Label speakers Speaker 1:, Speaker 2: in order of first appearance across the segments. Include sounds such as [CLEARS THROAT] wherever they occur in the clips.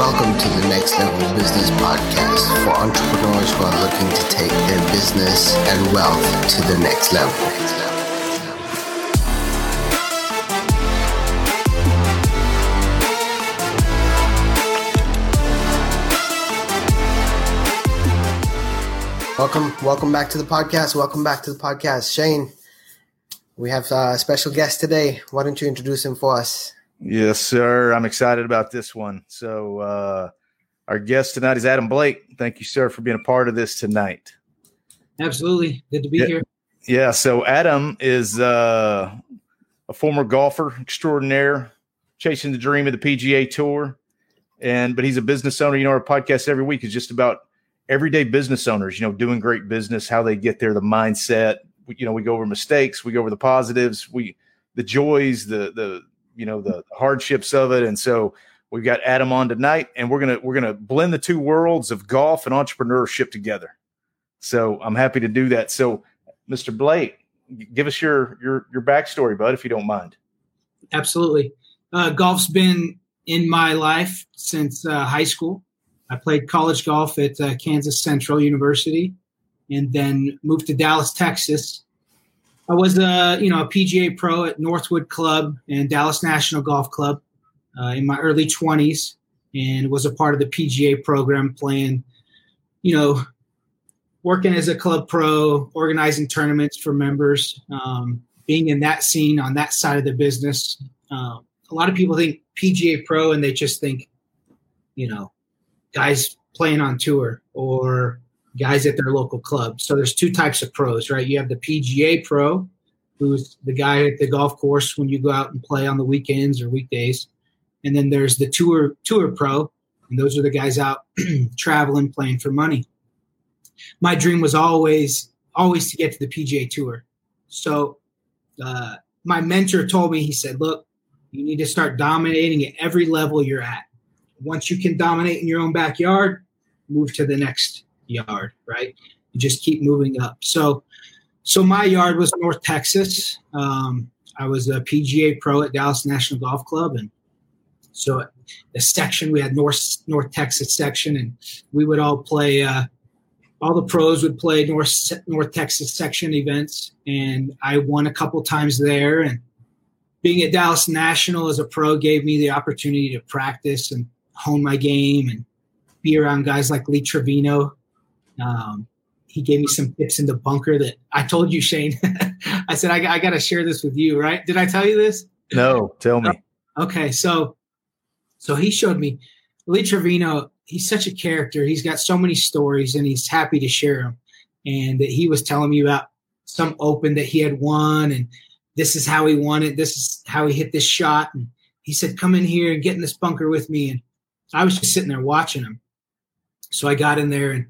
Speaker 1: Welcome to the Next Level Business Podcast for entrepreneurs who are looking to take their business and wealth to the next level. Welcome, welcome back to the podcast. Welcome back to the podcast, Shane. We have uh, a special guest today. Why don't you introduce him for us?
Speaker 2: Yes, sir. I'm excited about this one. So, uh, our guest tonight is Adam Blake. Thank you, sir, for being a part of this tonight.
Speaker 3: Absolutely. Good to be
Speaker 2: yeah.
Speaker 3: here.
Speaker 2: Yeah. So, Adam is uh, a former golfer extraordinaire, chasing the dream of the PGA Tour. And, but he's a business owner. You know, our podcast every week is just about everyday business owners, you know, doing great business, how they get there, the mindset. We, you know, we go over mistakes, we go over the positives, we, the joys, the, the, you know the hardships of it. And so we've got adam on tonight and we're gonna we're gonna blend the two worlds of golf and entrepreneurship together. So i'm happy to do that. So mr blake give us your your your backstory bud if you don't mind.
Speaker 3: Absolutely. Uh, golf's been in my life since uh, high school. I played college golf at uh, kansas central university and then moved to dallas texas I was a you know a PGA pro at Northwood Club and Dallas National Golf Club uh, in my early 20s, and was a part of the PGA program, playing, you know, working as a club pro, organizing tournaments for members, um, being in that scene on that side of the business. Um, a lot of people think PGA pro and they just think, you know, guys playing on tour or guys at their local club. So there's two types of pros, right? You have the PGA pro, who's the guy at the golf course when you go out and play on the weekends or weekdays. And then there's the tour tour pro, and those are the guys out [CLEARS THROAT] traveling playing for money. My dream was always always to get to the PGA tour. So uh, my mentor told me, he said, look, you need to start dominating at every level you're at. Once you can dominate in your own backyard, move to the next yard, right? You just keep moving up. So, so my yard was North Texas. Um, I was a PGA pro at Dallas National Golf Club, and so the section we had North North Texas section, and we would all play. Uh, all the pros would play North North Texas section events, and I won a couple times there. And being at Dallas National as a pro gave me the opportunity to practice and hone my game and be around guys like Lee Trevino, um, he gave me some tips in the bunker that I told you, Shane. [LAUGHS] I said, I, I got to share this with you, right? Did I tell you this?
Speaker 2: No, tell me.
Speaker 3: Okay. So, so he showed me Lee Trevino. He's such a character. He's got so many stories and he's happy to share them. And that he was telling me about some open that he had won and this is how he won it. This is how he hit this shot. And he said, come in here and get in this bunker with me. And I was just sitting there watching him. So I got in there and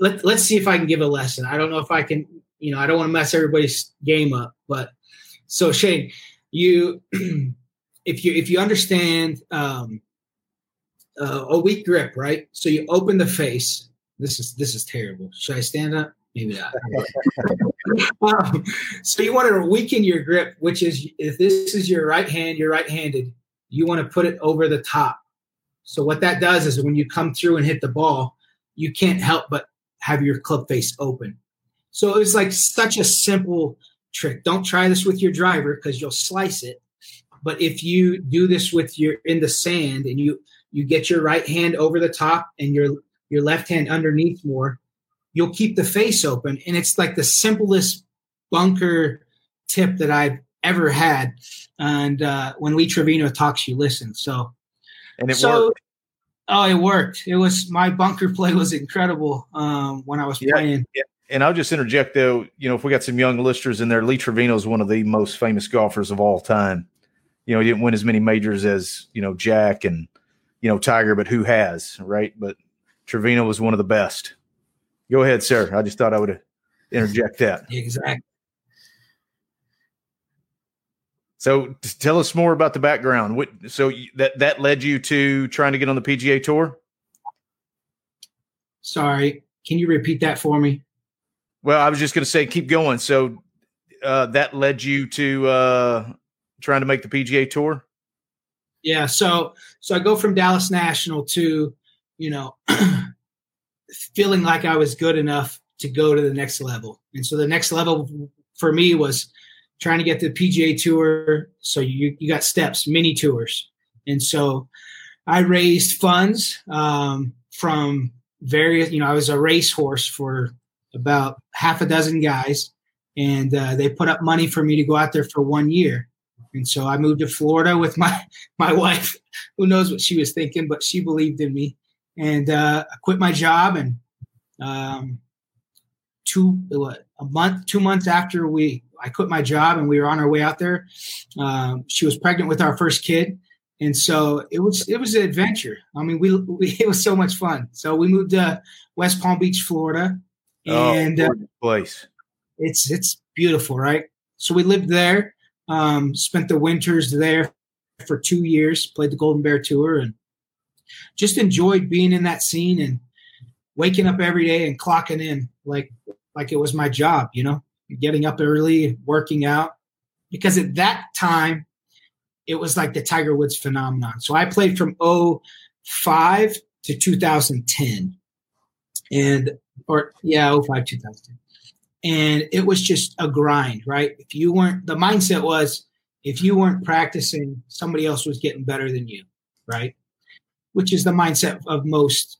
Speaker 3: let, let's see if I can give a lesson. I don't know if I can, you know, I don't want to mess everybody's game up, but so Shane, you, [CLEARS THROAT] if you, if you understand, um, uh, a weak grip, right? So you open the face. This is, this is terrible. Should I stand up? Maybe not. [LAUGHS] um, so you want to weaken your grip, which is if this is your right hand, you're right handed, you want to put it over the top. So what that does is when you come through and hit the ball, you can't help but have your club face open. So it's like such a simple trick. Don't try this with your driver because you'll slice it. But if you do this with your in the sand and you you get your right hand over the top and your your left hand underneath more, you'll keep the face open. And it's like the simplest bunker tip that I've ever had. And uh, when Lee Trevino talks, you listen. So
Speaker 2: and it
Speaker 3: so,
Speaker 2: worked.
Speaker 3: Oh, it worked. It was my bunker [LAUGHS] play was incredible um, when I was
Speaker 2: Yeah,
Speaker 3: playing.
Speaker 2: yeah. And I'll just interject though, you know, if we got some young listeners in there, Lee Trevino is one of the most famous golfers of all time. You know, he didn't win as many majors as, you know, Jack and, you know, Tiger, but who has, right? But Trevino was one of the best. Go ahead, sir. I just thought I would interject that.
Speaker 3: Exactly.
Speaker 2: So t- tell us more about the background. What, so that that led you to trying to get on the PGA Tour?
Speaker 3: Sorry. Can you repeat that for me?
Speaker 2: Well, I was just going to say keep going. So uh, that led you to uh, trying to make the PGA Tour.
Speaker 3: Yeah. So so I go from Dallas National to, you know, [CLEARS THROAT] feeling like I was good enough to go to the next level. And so the next level for me was trying to get the PGA Tour. So you you got steps, mini tours, and so I raised funds um, from various. You know, I was a racehorse for about half a dozen guys, and uh, they put up money for me to go out there for one year. And so I moved to Florida with my [LAUGHS] my wife. Who knows what she was thinking, but she believed in me. And uh, I quit my job, and um, two what, a month, two months after we I quit my job and we were on our way out there, um, she was pregnant with our first kid, and so it was it was an adventure. I mean, we, we [LAUGHS] it was so much fun. So we moved to West Palm Beach, Florida,
Speaker 2: Oh,
Speaker 3: and uh,
Speaker 2: place.
Speaker 3: it's it's beautiful, right? So we lived there, um, spent the winters there for two years, played the Golden Bear Tour, and just enjoyed being in that scene and waking up every day and clocking in like like it was my job, you know, getting up early, working out, because at that time it was like the Tiger Woods phenomenon. So I played from 05 to 2010, and or yeah, 05 2010 and it was just a grind, right? If you weren't, the mindset was if you weren't practicing, somebody else was getting better than you, right? Which is the mindset of most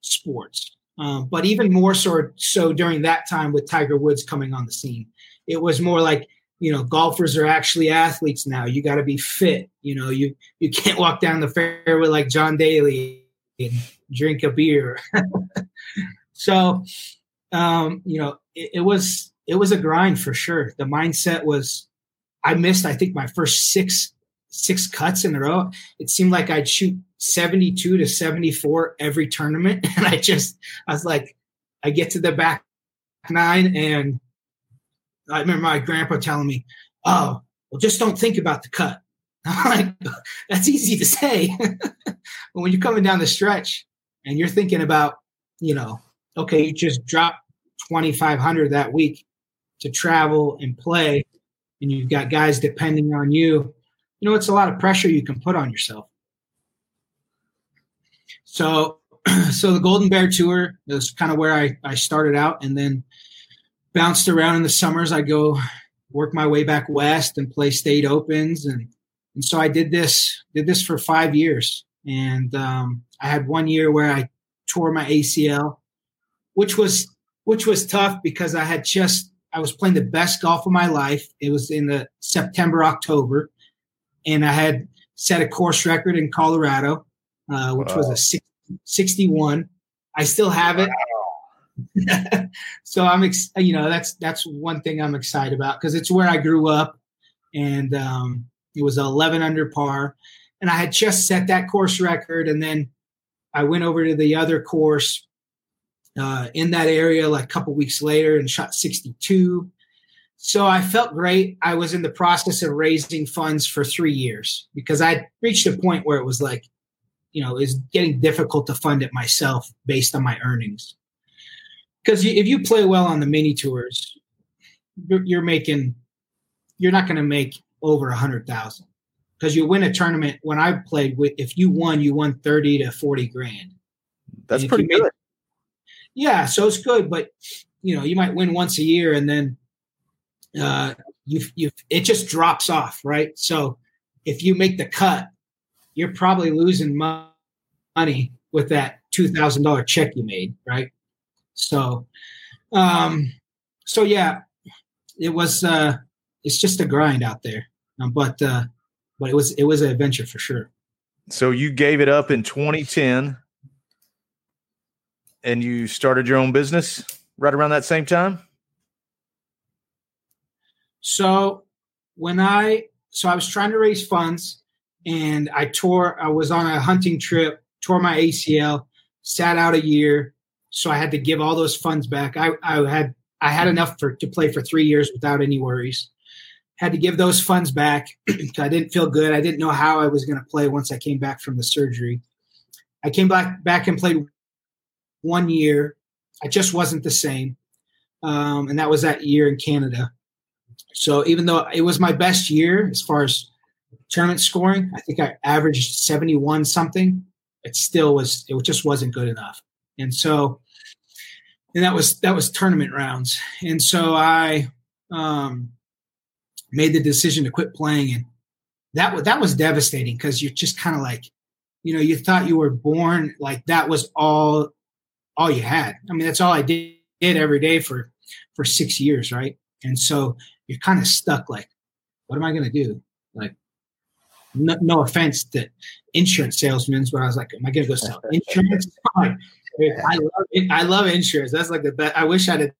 Speaker 3: sports. Um, but even more so, so during that time with Tiger Woods coming on the scene, it was more like, you know, golfers are actually athletes now. You got to be fit. You know, you you can't walk down the fairway like John Daly and drink a beer. [LAUGHS] so, um, you know, it, it was it was a grind for sure. The mindset was, I missed I think my first six six cuts in a row. It seemed like I'd shoot 72 to 74 every tournament. [LAUGHS] And I just, I was like, I get to the back nine and I remember my grandpa telling me, oh, well, just don't think about the cut. [LAUGHS] I'm like, that's easy to say. [LAUGHS] but when you're coming down the stretch and you're thinking about, you know, okay, you just dropped 2,500 that week to travel and play, and you've got guys depending on you, you know, it's a lot of pressure you can put on yourself. So, [CLEARS THROAT] so the Golden Bear Tour is kind of where I, I started out and then bounced around in the summers. I go work my way back west and play state opens. And, and so I did this, did this for five years. And um, I had one year where I tore my ACL, which was, which was tough because I had just, I was playing the best golf of my life. It was in the September, October and I had set a course record in Colorado, uh, which wow. was a 60, 61. I still have it. Wow. [LAUGHS] so I'm, ex- you know, that's that's one thing I'm excited about because it's where I grew up, and um, it was 11 under par, and I had just set that course record, and then I went over to the other course uh, in that area like a couple weeks later and shot 62 so I felt great. I was in the process of raising funds for three years because I reached a point where it was like, you know, is getting difficult to fund it myself based on my earnings. Because if you play well on the mini tours, you're, you're making, you're not going to make over a hundred thousand because you win a tournament. When I played with, if you won, you won thirty to forty grand.
Speaker 2: That's pretty good. Made,
Speaker 3: yeah, so it's good, but you know, you might win once a year and then uh, you you it just drops off, right? So if you make the cut, you're probably losing money with that two thousand dollar check you made, right? So, um, so yeah, it was. Uh, it's just a grind out there, um, but uh, but it was it was an adventure for sure.
Speaker 2: So you gave it up in 2010, and you started your own business right around that same time.
Speaker 3: So when I so I was trying to raise funds and I tore I was on a hunting trip, tore my ACL, sat out a year, so I had to give all those funds back. I, I had I had enough for to play for three years without any worries. Had to give those funds back. [CLEARS THROAT] I didn't feel good. I didn't know how I was going to play once I came back from the surgery. I came back back and played one year. I just wasn't the same, um, and that was that year in Canada. So even though it was my best year as far as tournament scoring. I think I averaged 71 something. It still was, it just wasn't good enough. And so, and that was, that was tournament rounds. And so I, um, made the decision to quit playing. And that was, that was devastating because you're just kind of like, you know, you thought you were born like that was all, all you had. I mean, that's all I did, did every day for, for six years. Right. And so you're kind of stuck like, what am I going to do? No, no, offense to insurance salesmen, where I was like, am I going to go sell insurance? I love it. I love insurance. That's like the best. I wish I'd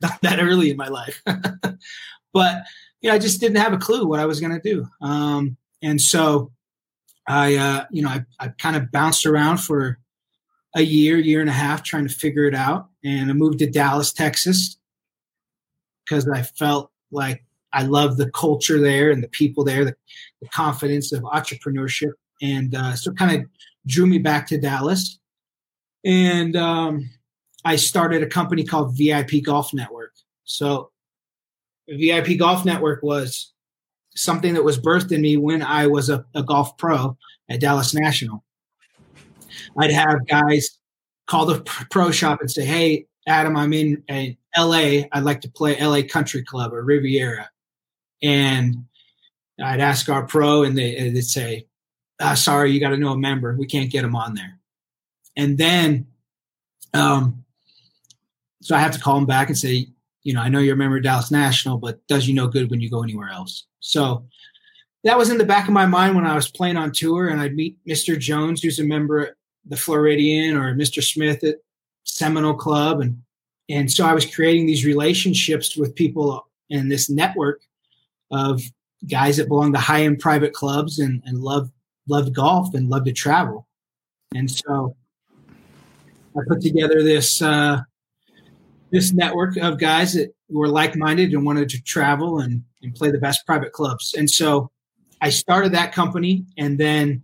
Speaker 3: done that early in my life, [LAUGHS] but you know, I just didn't have a clue what I was going to do. Um, and so I, uh, you know, I, I kind of bounced around for a year, year and a half trying to figure it out. And I moved to Dallas, Texas because I felt like I love the culture there and the people there, the, the confidence of entrepreneurship. And uh, so kind of drew me back to Dallas. And um, I started a company called VIP Golf Network. So VIP Golf Network was something that was birthed in me when I was a, a golf pro at Dallas National. I'd have guys call the pro shop and say, Hey, Adam, I'm in, in LA. I'd like to play LA Country Club or Riviera and I'd ask our pro, and they, would say, ah, "Sorry, you got to know a member. We can't get them on there." And then, um, so I have to call them back and say, "You know, I know you're a member of Dallas National, but does you no good when you go anywhere else?" So that was in the back of my mind when I was playing on tour, and I'd meet Mr. Jones, who's a member at the Floridian, or Mr. Smith at Seminole Club, and and so I was creating these relationships with people in this network of guys that belong to high end private clubs and, and love loved golf and love to travel. And so I put together this uh, this network of guys that were like minded and wanted to travel and, and play the best private clubs. And so I started that company, and then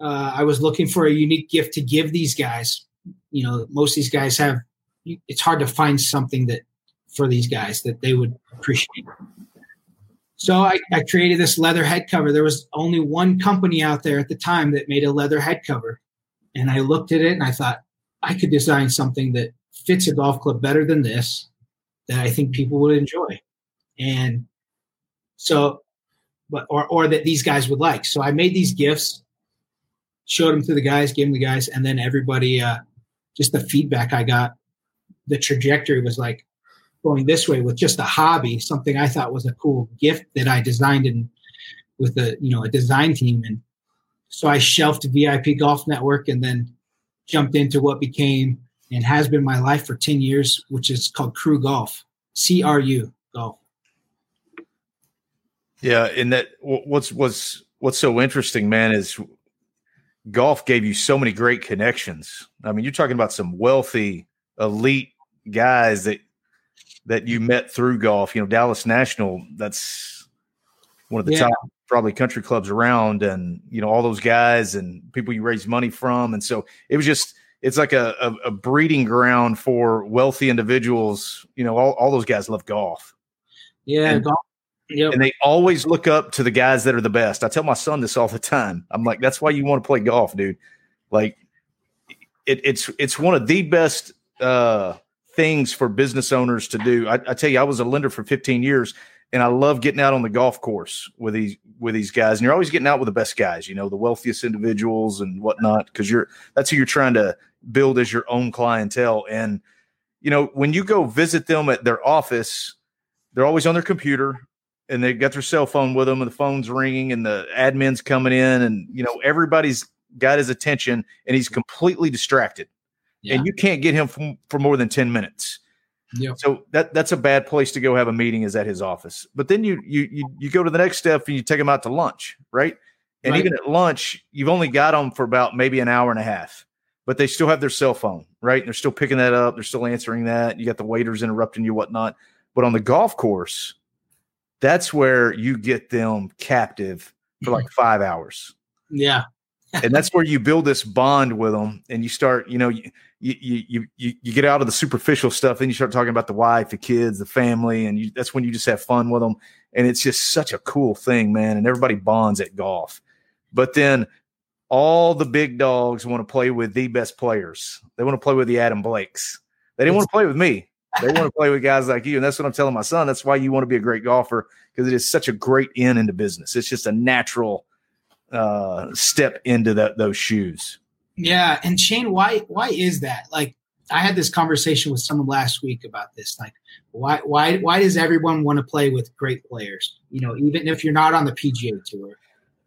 Speaker 3: uh, I was looking for a unique gift to give these guys. You know, most of these guys have. It's hard to find something that for these guys that they would appreciate. So I, I, created this leather head cover. There was only one company out there at the time that made a leather head cover. And I looked at it and I thought, I could design something that fits a golf club better than this, that I think people would enjoy. And so, but, or, or that these guys would like. So I made these gifts, showed them to the guys, gave them the guys, and then everybody, uh, just the feedback I got, the trajectory was like, going this way with just a hobby, something I thought was a cool gift that I designed in with a you know a design team, and so I shelved VIP Golf Network and then jumped into what became and has been my life for ten years, which is called CRU Golf, C R U Golf.
Speaker 2: Yeah, and that what's what's what's so interesting, man, is golf gave you so many great connections. I mean, you're talking about some wealthy, elite guys that that you met through golf. You know, Dallas National, that's one of the yeah. top probably country clubs around, and you know all those guys and people you raise money from, and so it was just it's like a, a, a breeding ground for wealthy individuals. You know, all, all those guys love golf.
Speaker 3: Yeah, and, golf. Yep.
Speaker 2: And they always look up to the guys that are the best. I tell my son this all the time. I'm like, that's why you want to play golf, dude. Like, it, it's it's one of the best uh, things for business owners to do. I, I, tell you, I was a lender for 15 years, and I love getting out on the golf course with these with these guys. And you're always getting out with the best guys, you know, the wealthiest individuals and whatnot, because you're that's who you're trying to build as your own clientele. And you know, when you go visit them at their office, they're always on their computer and they got their cell phone with them, and the phone's ringing, and the admin's coming in, and you know, everybody's got his attention, and he's completely distracted yeah. and you can't get him for, for more than 10 minutes.
Speaker 3: Yeah.
Speaker 2: So that that's a bad place to go have a meeting is at his office. But then you you you, you go to the next step and you take him out to lunch, right? And right. even at lunch, you've only got them for about maybe an hour and a half, but they still have their cell phone, right? And they're still picking that up. They're still answering that. You got the waiters interrupting you, whatnot. But on the golf course, that's where you get them captive for mm-hmm. like five hours.
Speaker 3: Yeah.
Speaker 2: And that's where you build this bond with them, and you start, you know, you you you you, get out of the superficial stuff, then you start talking about the wife, the kids, the family, and you, that's when you just have fun with them, and it's just such a cool thing, man. And everybody bonds at golf, but then all the big dogs want to play with the best players. They want to play with the Adam Blakes. They didn't want to play with me. They want to play with guys like you. And that's what I'm telling my son. That's why you want to be a great golfer because it is such a great end into business. It's just a natural uh, step into that, those shoes.
Speaker 3: Yeah. And Shane, why, why is that? Like, I had this conversation with someone last week about this. Like, why, why, why does everyone want to play with great players? You know, even if you're not on the PGA tour,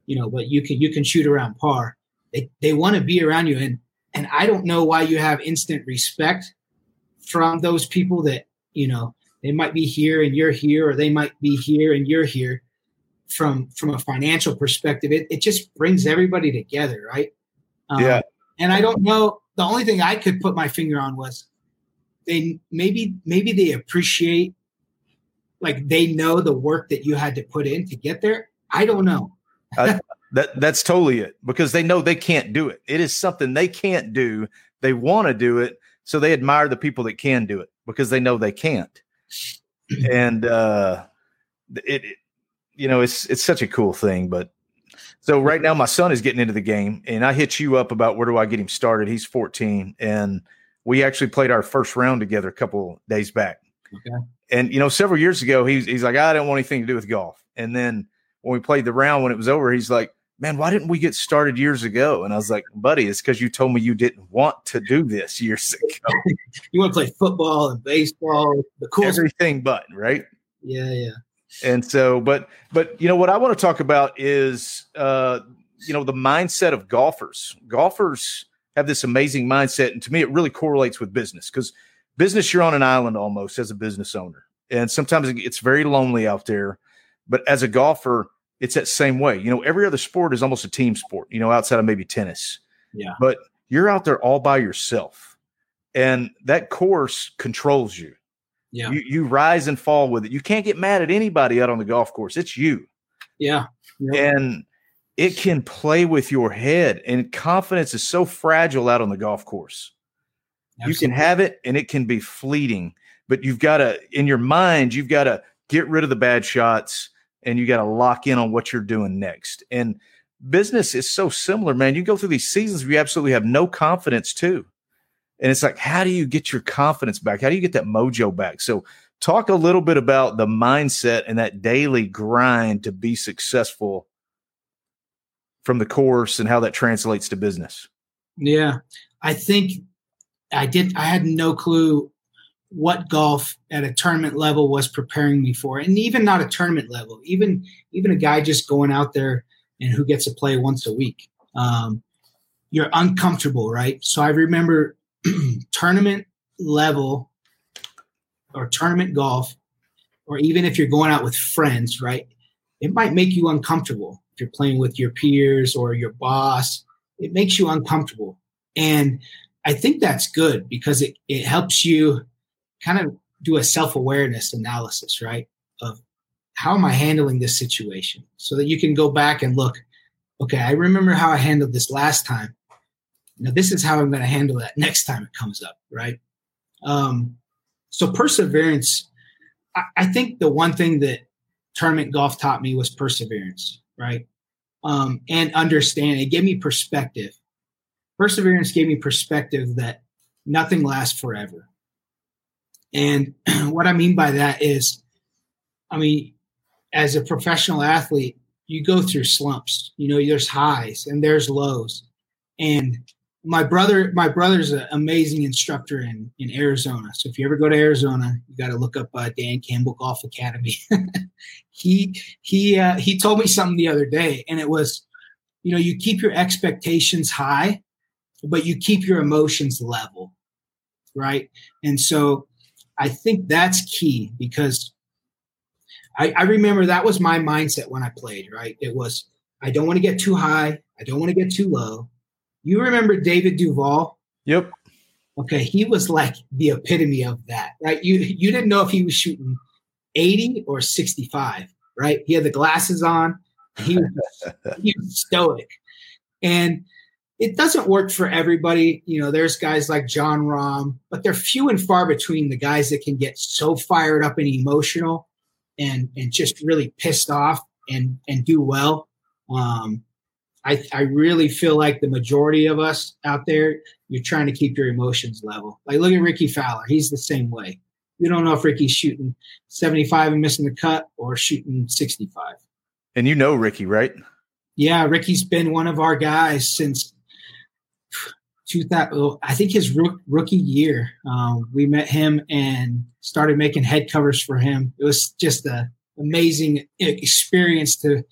Speaker 3: you know, but you can you can shoot around par. They they want to be around you, and and I don't know why you have instant respect from those people that you know they might be here and you're here, or they might be here and you're here. From from a financial perspective, it, it just brings everybody together, right?
Speaker 2: Um, yeah.
Speaker 3: And I don't know. The only thing I could put my finger on was they maybe maybe they appreciate like they know the work that you had to put in to get there. I don't know
Speaker 2: uh, [LAUGHS] that that's totally it because they know they can't do it. It is something they can't do. They want to do it, so they admire the people that can do it because they know they can't. [CLEARS THROAT] And uh, it, it you know, it's it's such a cool thing. But so right now, my son is getting into the game, and I hit you up about where do I get him started. He's 14, and we actually played our first round together a couple days back. Okay. And you know, several years ago, he's he's like, I don't want anything to do with golf. And then when we played the round when it was over, he's like, man, why didn't we get started years ago? And I was like, buddy, it's because you told me you didn't want to do this years ago. [LAUGHS]
Speaker 3: you want to play football and baseball, the cool
Speaker 2: everything but right.
Speaker 3: Yeah, yeah.
Speaker 2: And so, but but you know what I want to talk about is uh, you know the mindset of golfers. Golfers have this amazing mindset, and to me, it really correlates with business because business you're on an island almost as a business owner, and sometimes it's very lonely out there. But as a golfer, it's that same way. You know, every other sport is almost a team sport, you know, outside of maybe tennis.
Speaker 3: Yeah.
Speaker 2: But you're out there all by yourself. And that course controls you.
Speaker 3: Yeah.
Speaker 2: You, you rise and fall with it. You can't get mad at anybody out on the golf course. It's you.
Speaker 3: Yeah.
Speaker 2: And it can play with your head. And confidence is so fragile out on the golf course. Absolutely. You can have it and it can be fleeting, but you've got to, in your mind, you've got to get rid of the bad shots and you got to lock in on what you're doing next. And business is so similar, man. You go through these seasons where you absolutely have no confidence too. And it's like, how do you get your confidence back? How do you get that mojo back? So, talk a little bit about the mindset and that daily grind to be successful from the course and how that translates to business.
Speaker 3: Yeah. I think I did, I had no clue what golf at a tournament level was preparing me for and even not a tournament level even even a guy just going out there and who gets to play once a week um, you're uncomfortable right so i remember [CLEARS THROAT] tournament level or tournament golf or even if you're going out with friends right it might make you uncomfortable if you're playing with your peers or your boss it makes you uncomfortable and i think that's good because it, it helps you kind of do a self-awareness analysis, right? Of how am I handling this situation? So that you can go back and look, okay, I remember how I handled this last time. Now this is how I'm going to handle that next time it comes up, right? Um, so perseverance, I, I think the one thing that tournament golf taught me was perseverance, right? Um, and understand. It gave me perspective. Perseverance gave me perspective that nothing lasts forever. And [CLEARS THROAT] what I mean by that is, I mean, as a professional athlete, you go through slumps. You know, there's highs and there's lows. And my brother, my brother's an amazing instructor in in Arizona. So if you ever go to Arizona, you got to look up uh, Dan Campbell Golf Academy. [LAUGHS] he he uh, he told me something the other day, and it was, you know, you keep your expectations high, but you keep your emotions level, right? And so I think that's key because I, I remember that was my mindset when I played, right? It was, I don't want to get too high. I don't want to get too low. You remember David Duval?
Speaker 2: Yep.
Speaker 3: Okay, he was like the epitome of that, right? You you didn't know if he was shooting 80 or 65, right? He had the glasses on. He was, [LAUGHS] he was stoic. And it doesn't work for everybody. You know, there's guys like Jon Rahm, but they're few and far between the guys that can get so fired up and emotional and and just really pissed off and and do well. Um, I I really feel like the majority of us out there, you're trying to keep your emotions level. Like look at Rickie Fowler, he's the same way. You don't know if Rickie's shooting 75 and missing the cut or shooting 65.
Speaker 2: And you know Rickie, right?
Speaker 3: Yeah, Rickie's been one of our guys since 2000. I think his rookie year. Um, we met him and started making head covers for him. It was just an amazing experience to,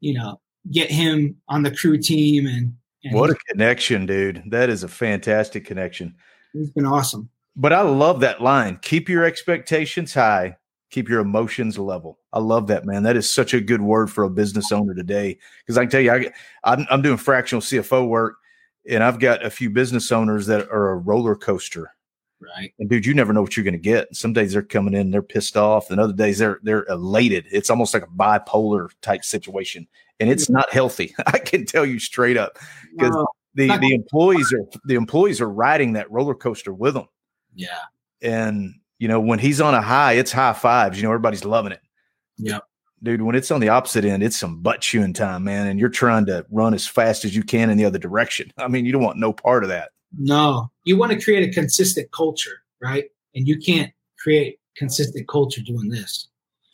Speaker 3: you know, get him on the CRU team and, and
Speaker 2: what a connection, dude. That is a fantastic connection.
Speaker 3: He's been awesome.
Speaker 2: But I love that line. Keep your expectations high, keep your emotions level. I love that, man. That is such a good word for a business owner today. Because I can tell you, I, I'm, I'm doing fractional CFO work, and I've got a few business owners that are a roller coaster.
Speaker 3: Right.
Speaker 2: And dude, you never know what you're going to get. Some days they're coming in, they're pissed off, and other days they're they're elated. It's almost like a bipolar type situation, and it's not healthy. [LAUGHS] I can tell you straight up because no, the the employees are the employees are riding that roller coaster with them.
Speaker 3: Yeah.
Speaker 2: And you know when he's on a high, it's high fives. You know everybody's loving it.
Speaker 3: Yeah.
Speaker 2: Dude, when it's on the opposite end, it's some butt chewing time, man. And you're trying to run as fast as you can in the other direction. [LAUGHS] I mean, you don't want no part of that.
Speaker 3: No, you want to create a consistent culture, right? And you can't create consistent culture doing this.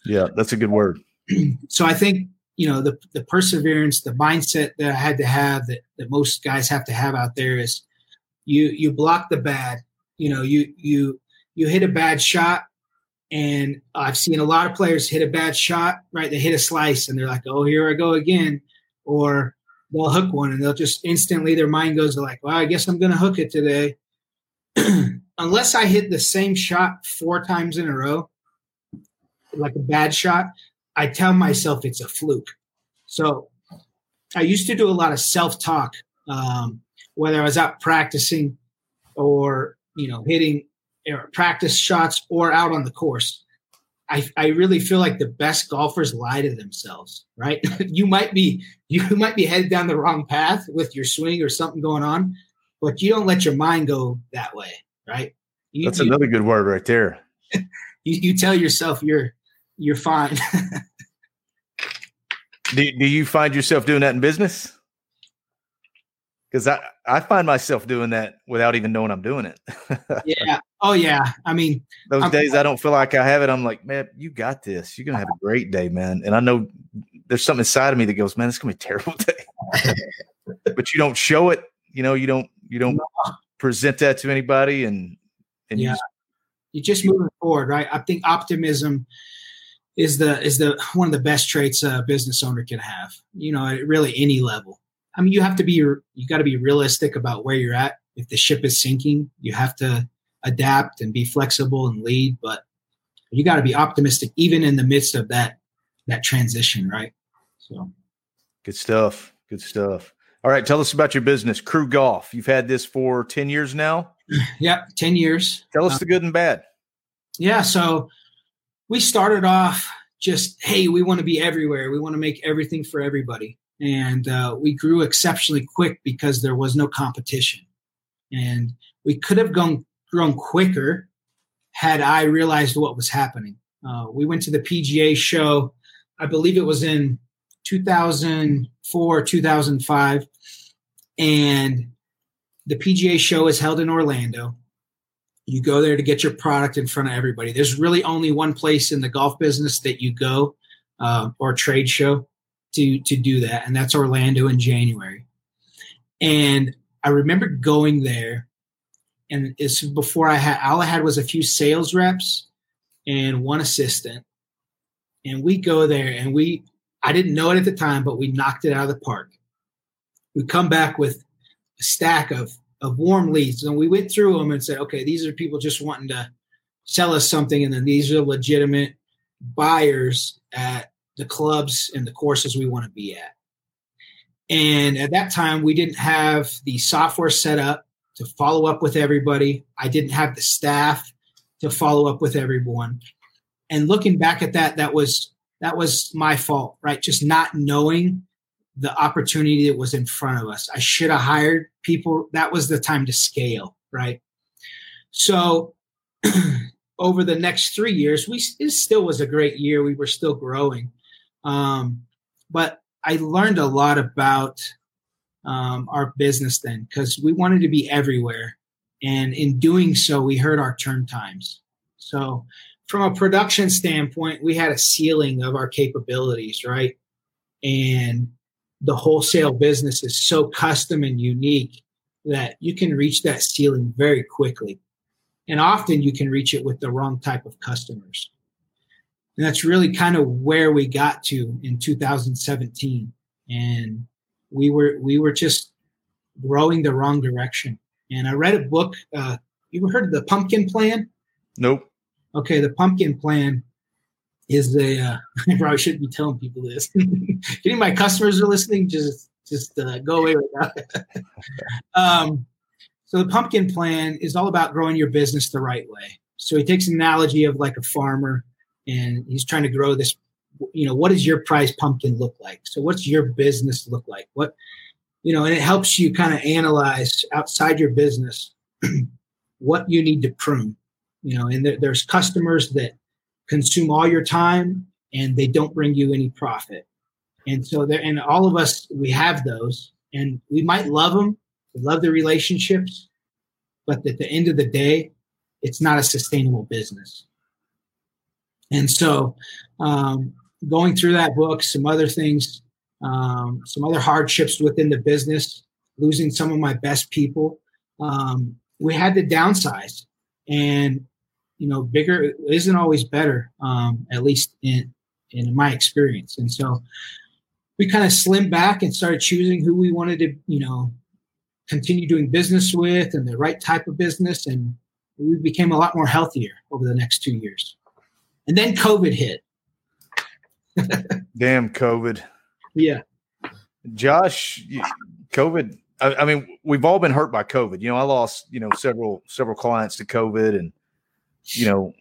Speaker 2: Yeah, that's a good word. [CLEARS THROAT]
Speaker 3: so I think you know the the perseverance, the mindset that I had to have that that most guys have to have out there is you you block the bad. You know, you you you hit a bad shot, and I've seen a lot of players hit a bad shot. Right, they hit a slice, and they're like, "Oh, here I go again," or they'll hook one and they'll just instantly their mind goes to like, well, I guess I'm going to hook it today. [CLEARS THROAT] Unless I hit the same shot four times in a row, like a bad shot, I tell myself it's a fluke. So I used to do a lot of self talk, um, whether I was out practicing or, you know, hitting practice shots or out on the course. I, I really feel like the best golfers lie to themselves, right? [LAUGHS] you might be you [LAUGHS] might be headed down the wrong path with your swing or something going on, but you don't let your mind go that way, right? You,
Speaker 2: That's you, another good word right there. [LAUGHS]
Speaker 3: you, you tell yourself you're you're fine.
Speaker 2: do, do you find yourself doing that in business? Because I, I find myself doing that without even knowing I'm doing it.
Speaker 3: yeah. Oh yeah. I mean,
Speaker 2: those I'm, days I don't feel like I have it. I'm like, man, you got this. You're gonna have a great day, man. And I know there's something inside of me that goes, man, it's gonna be a terrible [LAUGHS] day. but you don't show it. You know, you don't you don't present that to anybody, and and
Speaker 3: yeah. you just, you're just moving forward, right? I think optimism is the is the one of the best traits a business owner can have. You know, at really any level. I mean, you have to be you got to be realistic about where you're at. If the ship is sinking, you have to adapt and be flexible and lead. But you got to be optimistic even in the midst of that that transition, right? So,
Speaker 2: good stuff. Good stuff. All right, tell us about your business, CRU Golf. You've had this for ten years now. [CLEARS THROAT]
Speaker 3: Yeah, ten years.
Speaker 2: Tell us uh, the good and bad.
Speaker 3: Yeah, so we started off just hey, we want to be everywhere. We want to make everything for everybody and uh, we grew exceptionally quick because there was no competition and we could have gone grown quicker had i realized what was happening. Uh, we went to the pga show. I believe it was in 2004 2005 and the pga show is held in orlando. You go there to get your product in front of everybody. There's really only one place in the golf business that you go uh, or trade show to to do that, and that's Orlando in January. And I remember going there, and it's before I had all I had was a few sales reps and one assistant, and we go there and we I didn't know it at the time, but we knocked it out of the park. We come back with a stack of of warm leads, and we went through them and said, okay, these are people just wanting to sell us something, and then these are legitimate buyers at the clubs and the courses we want to be at. And at that time, we didn't have the software set up to follow up with everybody. I didn't have the staff to follow up with everyone. And looking back at that, that was that was my fault, right? Just not knowing the opportunity that was in front of us. I should have hired people. That was the time to scale, right? So [CLEARS THROAT] over the next three years, we it still was a great year. We were still growing, um, but I learned a lot about um, our business then because we wanted to be everywhere, and in doing so, we hurt our turn times. So, from a production standpoint, we had a ceiling of our capabilities, right? And the wholesale business is so custom and unique that you can reach that ceiling very quickly. And often you can reach it with the wrong type of customers. And that's really kind of where we got to in 2017. And we were we were just growing the wrong direction. And I read a book. Uh, you heard of the Pumpkin Plan?
Speaker 2: Nope.
Speaker 3: Okay, the Pumpkin Plan is a. Uh, [LAUGHS] I probably shouldn't be telling people this. [LAUGHS] Any of my customers are listening, just just uh, go away with that. [LAUGHS] um, so the Pumpkin Plan is all about growing your business the right way. So he takes an analogy of like a farmer, and he's trying to grow this. You know, what does your prize pumpkin look like? So what's your business look like? What you know, and it helps you kind of analyze outside your business [CLEARS THROAT] what you need to prune. You know, and there, there's customers that consume all your time and they don't bring you any profit. And so there, and all of us, we have those and we might love them, love the relationships, but at the end of the day, it's not a sustainable business. And so, um, going through that book, some other things, um, some other hardships within the business, losing some of my best people. Um, we had to downsize, and you know, bigger isn't always better. Um, at least in in my experience, and so we kind of slimmed back and started choosing who we wanted to, you know, continue doing business with and the right type of business, and we became a lot more healthier over the next two years. And then COVID hit.
Speaker 2: Damn COVID.
Speaker 3: Yeah.
Speaker 2: Josh, COVID. I, I, mean, we've all been hurt by COVID. You know, I lost you know several several clients to COVID, and you know,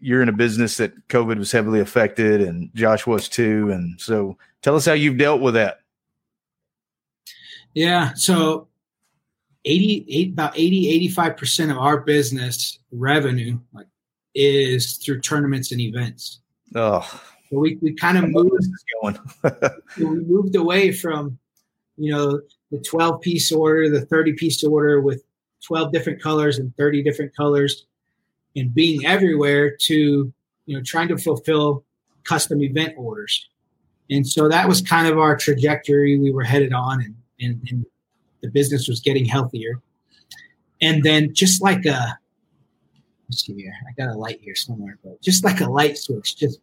Speaker 2: you're in a business that COVID was heavily affected, and Josh was too. And so, tell us how you've dealt with that.
Speaker 3: Yeah. So, 88 about 80 85 percent of our business revenue like is through tournaments and events.
Speaker 2: Oh,
Speaker 3: we, we kind of moved going. [LAUGHS] we moved away from, you know, the 12 piece order, the 30 piece order with 12 different colors and 30 different colors and being everywhere to, you know, trying to fulfill custom event orders. And so that was kind of our trajectory we were headed on and, and, and the business was getting healthier. And then just like a, let's see here, I got a light here somewhere, but just like a light switch, just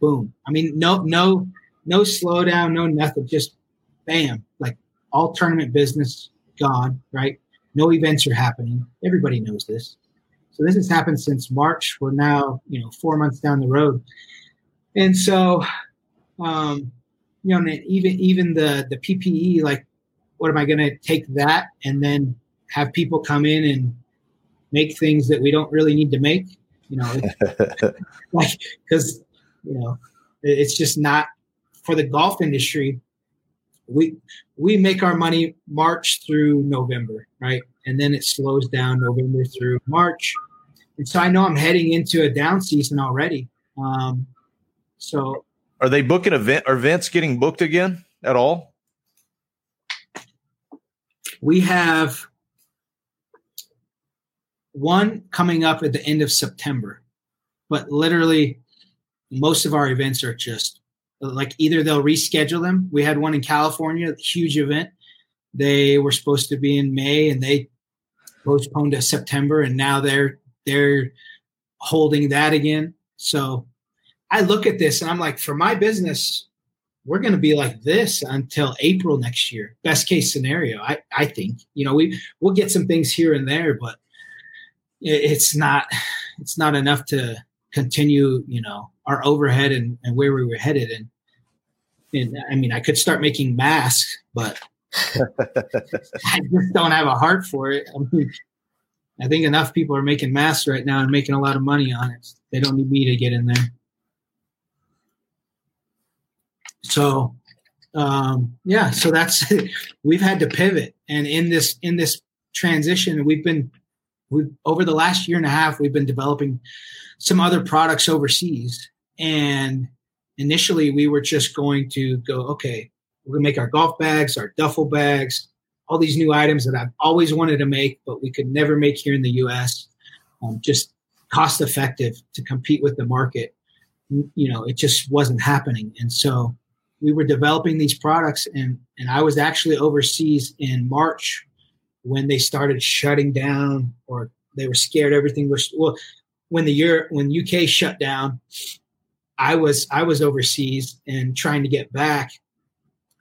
Speaker 3: boom. I mean, no, no, no slowdown, no nothing. Just bam, like all tournament business gone, right? No events are happening. Everybody knows this. So this has happened since March. We're now, you know, four months down the road, and so, um, you know, even even the the PPE, like, what am I going to take that and then have people come in and make things that we don't really need to make? You know, [LAUGHS] like because you know, it's just not for the golf industry. We we make our money March through November, right? And then it slows down November through March. And so I know I'm heading into a down season already. Um, so
Speaker 2: are they booking event? Are events getting booked again at all?
Speaker 3: We have one coming up at the end of September, but literally most of our events are just like either they'll reschedule them. We had one in California, huge event. They were supposed to be in May and they postponed to September and now they're they're holding that again. So I look at this and I'm like, for my business, we're going to be like this until April next year. Best case scenario, I, I think. You know, we we'll get some things here and there, but it's not it's not enough to continue. You know, our overhead and, and where we were headed. And, and I mean, I could start making masks, but [LAUGHS] I just don't have a heart for it. I, mean, I think enough people are making masks right now and making a lot of money on it. They don't need me to get in there. So um, yeah, so that's [LAUGHS] we've had to pivot, and in this in this transition, we've been we've over the last year and a half, we've been developing some other products overseas, and initially we were just going to go, okay, we're gonna make our golf bags, our duffel bags, all these new items that I've always wanted to make, but we could never make here in the U.S. Um, just cost effective to compete with the market. You know, it just wasn't happening, and so we were developing these products, and and I was actually overseas in March when they started shutting down, or they were scared everything was well. When the year when UK shut down, I was I was overseas and trying to get back.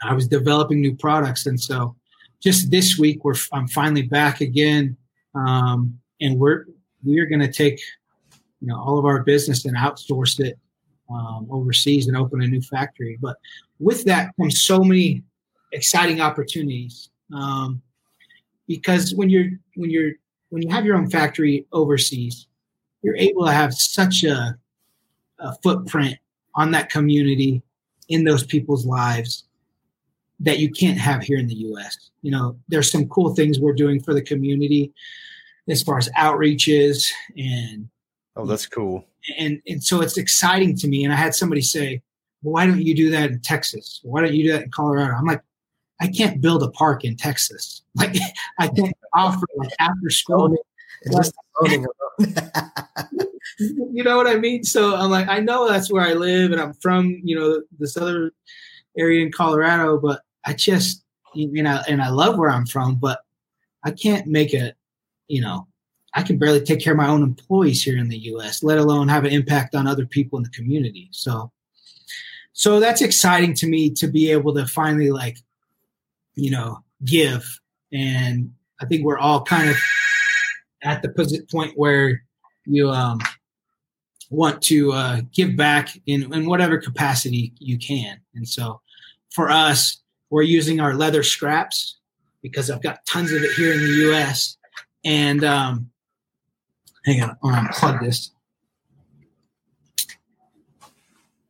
Speaker 3: I was developing new products, and so just this week we're I'm finally back again, um, and we're we're going to take you know all of our business and outsource it um, overseas and open a new factory. But with that comes so many exciting opportunities um, because when you're when you're when you have your own factory overseas, you're able to have such a, a footprint on that community in those people's lives that you can't have here in the US. You know, there's some cool things we're doing for the community as far as outreaches and
Speaker 2: Oh, that's cool.
Speaker 3: And and so it's exciting to me. And I had somebody say, well, why don't you do that in Texas? Why don't you do that in Colorado? I'm like, I can't build a park in Texas. [LAUGHS] Like I can't offer like after school. Like, [LAUGHS] [LAUGHS] you know what I mean? So I'm like, I know that's where I live and I'm from, you know, this other area in Colorado, but I just, you know, and I love where I'm from, but I can't make it, you know, I can barely take care of my own employees here in the US, let alone have an impact on other people in the community. So, so that's exciting to me to be able to finally like, you know, give. And I think we're all kind of [LAUGHS] at the point where you um, want to uh, give back in, in whatever capacity you can. And so for us, we're using our leather scraps because I've got tons of it here in the US. And um, hang on, I'll unplug this.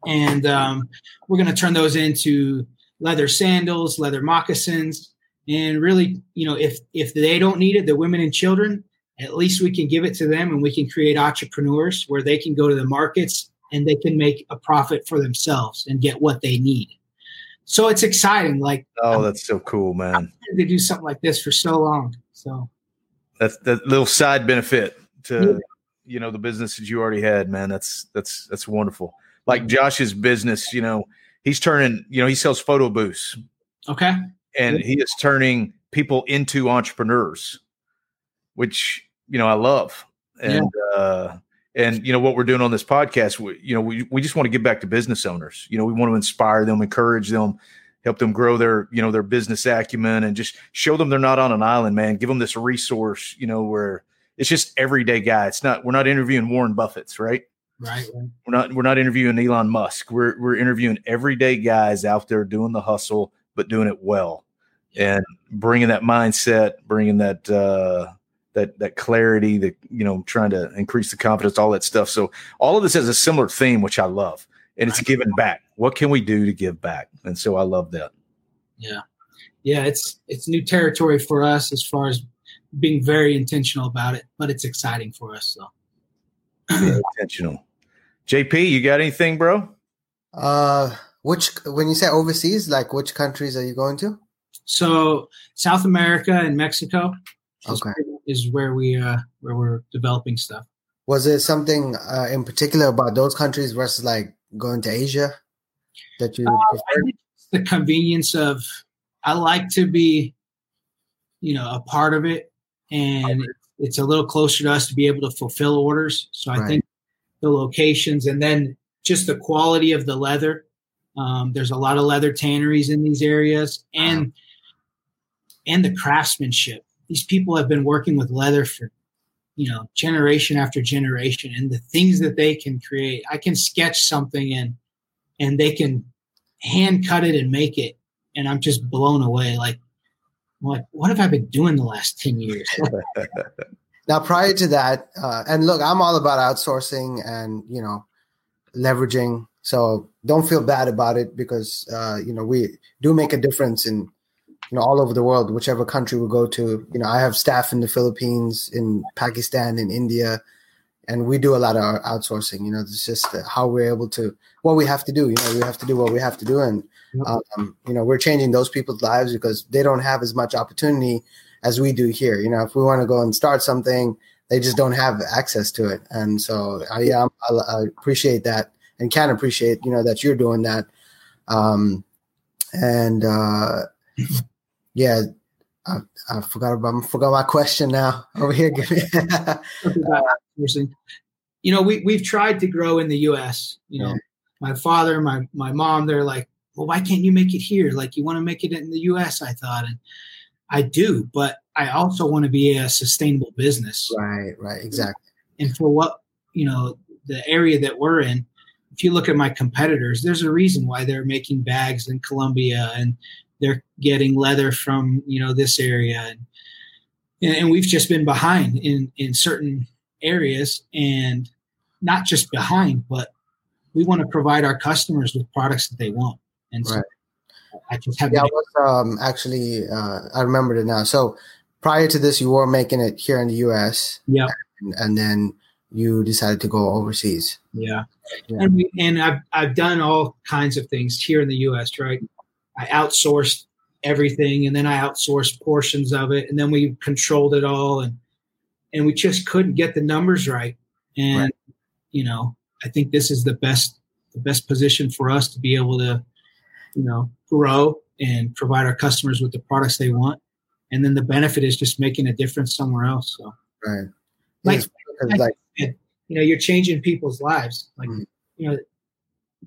Speaker 3: And um, we're going to turn those into leather sandals, leather moccasins, and really, you know, if if they don't need it, the women and children, at least we can give it to them and we can create entrepreneurs where they can go to the markets and they can make a profit for themselves and get what they need. So it's exciting. Like,
Speaker 2: oh, that's so cool, man.
Speaker 3: To do something like this for so long. So
Speaker 2: that's that little side benefit to yeah. you know the business that you already had, man. That's that's that's wonderful. Like Josh's business, you know, he's turning, you know, he sells photo booths.
Speaker 3: Okay.
Speaker 2: And he is turning people into entrepreneurs, which you know I love. And yeah. uh and you know what we're doing on this podcast we, you know we, we just want to give back to business owners you know we want to inspire them encourage them help them grow their you know their business acumen and just show them they're not on an island man give them this resource you know where it's just everyday guy it's not we're not interviewing warren buffett's right
Speaker 3: right,
Speaker 2: we're not we're not interviewing elon musk we're we're interviewing everyday guys out there doing the hustle but doing it well and bringing that mindset bringing that uh that that clarity, that you know, trying to increase the confidence, all that stuff. So all of this has a similar theme, which I love, and it's giving back. What can we do to give back? And so I love that.
Speaker 3: Yeah, yeah, it's it's new territory for us as far as being very intentional about it, but it's exciting for us. So [CLEARS THROAT]
Speaker 2: intentional. JP, you got anything, bro?
Speaker 1: Uh, which when you say overseas, like which countries are you going to?
Speaker 3: So South America and Mexico
Speaker 1: okay.
Speaker 3: is where we uh where we're developing stuff.
Speaker 1: Was it something uh, in particular about those countries versus like going to Asia that you
Speaker 3: uh, the convenience of I like to be, you know, a part of it, and okay. it's a little closer to us to be able to fulfill orders. So I right. think the locations and then just the quality of the leather. Um, there's a lot of leather tanneries in these areas, and and the craftsmanship. These people have been working with leather for you know generation after generation and the things that they can create i can sketch something and and they can hand cut it and make it and i'm just blown away. Like like what have i been doing the last 10 years [LAUGHS]
Speaker 1: now prior to that uh, and look i'm all about outsourcing and you know leveraging So don't feel bad about it because uh, you know we do make a difference in you know all over the world, whichever country we go to. You know, I have staff in the Philippines, in Pakistan, in India, and we do a lot of outsourcing. You know, it's just how we're able to what we have to do. You know, we have to do what we have to do, and um, you know, we're changing those people's lives because they don't have as much opportunity as we do here. You know, if we want to go and start something, they just don't have access to it, and so uh, yeah, I, I appreciate that and can appreciate you know that you're doing that. Um, and uh, yeah, I, I forgot about I forgot my question now over here.
Speaker 3: you know, we we've tried to grow in the U.S. You know, yeah. my father, my my mom, they're like, well, why can't you make it here? Like, you want to make it in the U.S. I thought, and I do, but I also want to be a sustainable business.
Speaker 1: Right, right, exactly.
Speaker 3: And for what you know, the area that we're in, if you look at my competitors, there's a reason why they're making bags in Colombia and they're getting leather from you know this area and and we've just been behind in in certain areas and not just behind but we want to provide our customers with products that they want and so
Speaker 1: right. I just have yeah, I was, um, actually uh, i remember it now so prior to this you were making it here in the us
Speaker 3: yeah
Speaker 1: and, and then you decided to go overseas
Speaker 3: yeah, yeah. and we, and i've i've done all kinds of things here in the us right I outsourced everything and then I outsourced portions of it and then we controlled it all and and we just couldn't get the numbers right. And right. you know, I think this is the best the best position for us to be able to, you know, grow and provide our customers with the products they want. And then the benefit is just making a difference somewhere else. So
Speaker 1: right.
Speaker 3: Like, like, like you know, you're changing people's lives. Like, mm-hmm. you know,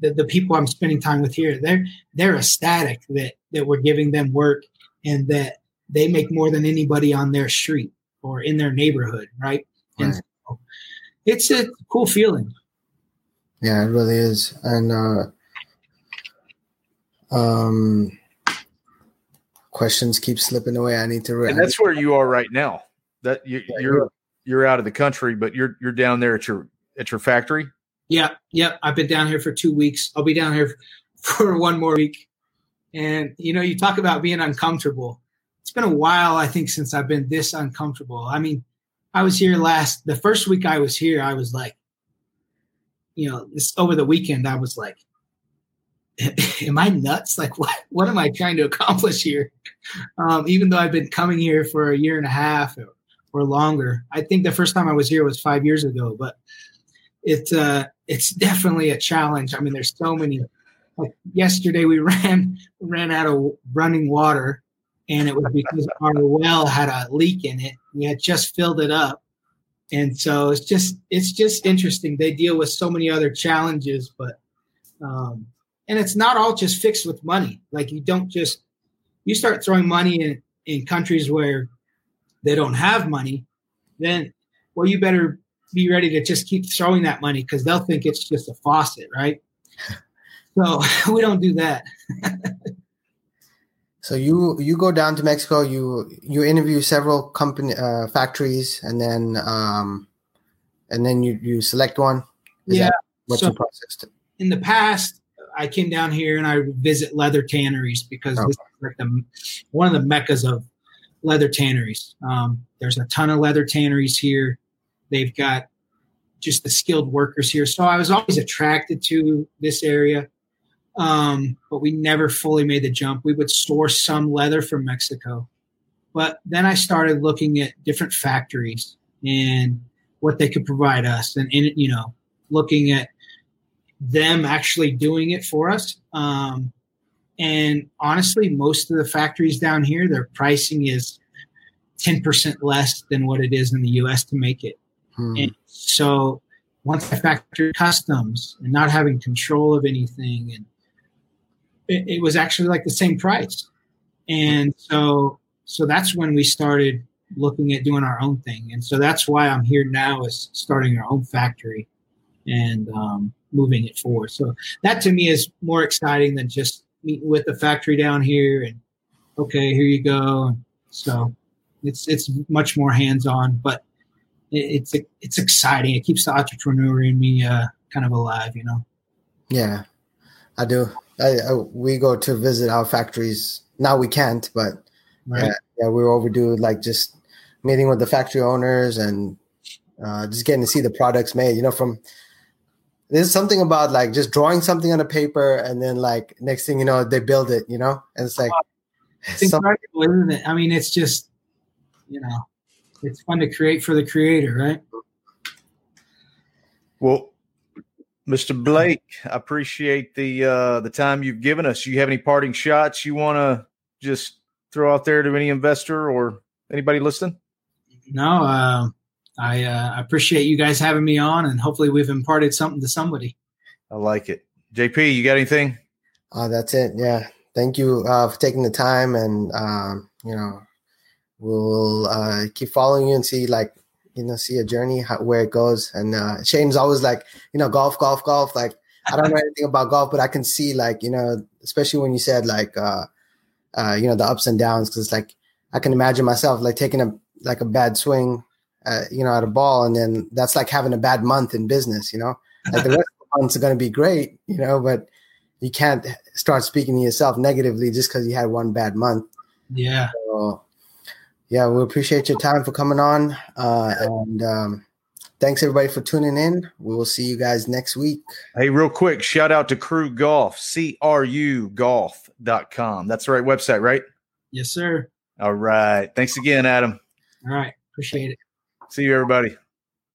Speaker 3: the, the people I'm spending time with here, they're they're ecstatic that that we're giving them work and that they make more than anybody on their street or in their neighborhood, right? right. And so it's a cool feeling.
Speaker 1: Yeah, it really is. And uh um questions keep slipping away. I need to
Speaker 2: re- And that's where you are right now. That you, yeah, you're you're out of the country, but you're you're down there at your at your factory.
Speaker 3: Yeah, yeah. I've been down here for two weeks. I'll be down here [LAUGHS] for one more week. And you know, you talk about being uncomfortable. It's been a while, I think, since I've been this uncomfortable. I mean, I was here last the first week I was here, I was like, you know, this over the weekend, I was like, [LAUGHS] am I nuts? Like, what what am I trying to accomplish here? Um, even though I've been coming here for a year and a half or, or longer. I think the first time I was here was five years ago, but it's uh it's definitely a challenge. I mean, there's so many. Like yesterday, we [LAUGHS] ran ran out of running water, and it was because our well had a leak in it. We had just filled it up, and so it's just it's just interesting. They deal with so many other challenges, but um, and it's not all just fixed with money. Like you don't just you start throwing money in in countries where they don't have money, then well, you better be ready to just keep throwing that money because they'll think it's just a faucet, right? [LAUGHS] So [LAUGHS] we don't do that. [LAUGHS]
Speaker 1: so you you go down to Mexico, you you interview several company uh, factories, and then um, and then you you select one.
Speaker 3: Is yeah.
Speaker 1: What's so your process? To-
Speaker 3: in the past, I came down here and I visit leather tanneries because this is like the one of the meccas of leather tanneries. Um, there's a ton of leather tanneries here. They've got just the skilled workers here. So I was always attracted to this area, um, but we never fully made the jump. We would source some leather from Mexico. But then I started looking at different factories and what they could provide us and, and you know, looking at them actually doing it for us. Um, and honestly, most of the factories down here, their pricing is 10% less than what it is in the US to make it. Hmm. And so once I factored customs and not having control of anything, and it, it was actually like the same price. And so, so that's when we started looking at doing our own thing. And so that's why I'm here now is starting our own factory and um, moving it forward. So that to me is more exciting than just meeting with the factory down here and okay, here you go. So it's it's much more hands on, but it's it's exciting. It keeps the entrepreneur in me uh, kind of alive, you know.
Speaker 1: Yeah, I do. I, I, we go to visit our factories now. We can't, but right. yeah, yeah, we're overdue. Like just meeting with the factory owners and uh, just getting to see the products made. You know, from there's something about like just drawing something on a paper and then like next thing you know they build it. You know, and it's like [LAUGHS]
Speaker 3: it's incredible, isn't it? I mean, it's just you know, it's fun to create for the creator, right?
Speaker 2: Well, Mr. Blake, I appreciate the uh, the time you've given us. You have any parting shots you want to just throw out there to any investor or anybody listening?
Speaker 3: No, uh, I uh, appreciate you guys having me on, and hopefully we've imparted something to somebody.
Speaker 2: I like it. JP, you got anything?
Speaker 1: Uh, that's it. Yeah. Thank you uh, for taking the time, and um, you know, we'll uh, keep following you and see like you know see a journey how, where it goes. And uh, Shane's always like, you know, golf, golf, golf. Like I don't know anything about golf, but I can see like you know, especially when you said like uh, uh, you know the ups and downs, because it's like I can imagine myself like taking a like a bad swing, uh, you know, at a ball, and then that's like having a bad month in business. You know, like the rest of the [LAUGHS] months are going to be great, you know, but you can't start speaking to yourself negatively just because you had one bad month.
Speaker 3: Yeah.
Speaker 1: So, yeah, we appreciate your time for coming on. Uh, and um, thanks everybody for tuning in. We will see you guys next week.
Speaker 2: Hey, real quick, shout out to CRU Golf, C R U golf.com. That's the right website, right?
Speaker 3: Yes, sir.
Speaker 2: All right. Thanks again, Adam.
Speaker 3: All right. Appreciate it.
Speaker 2: See you, everybody.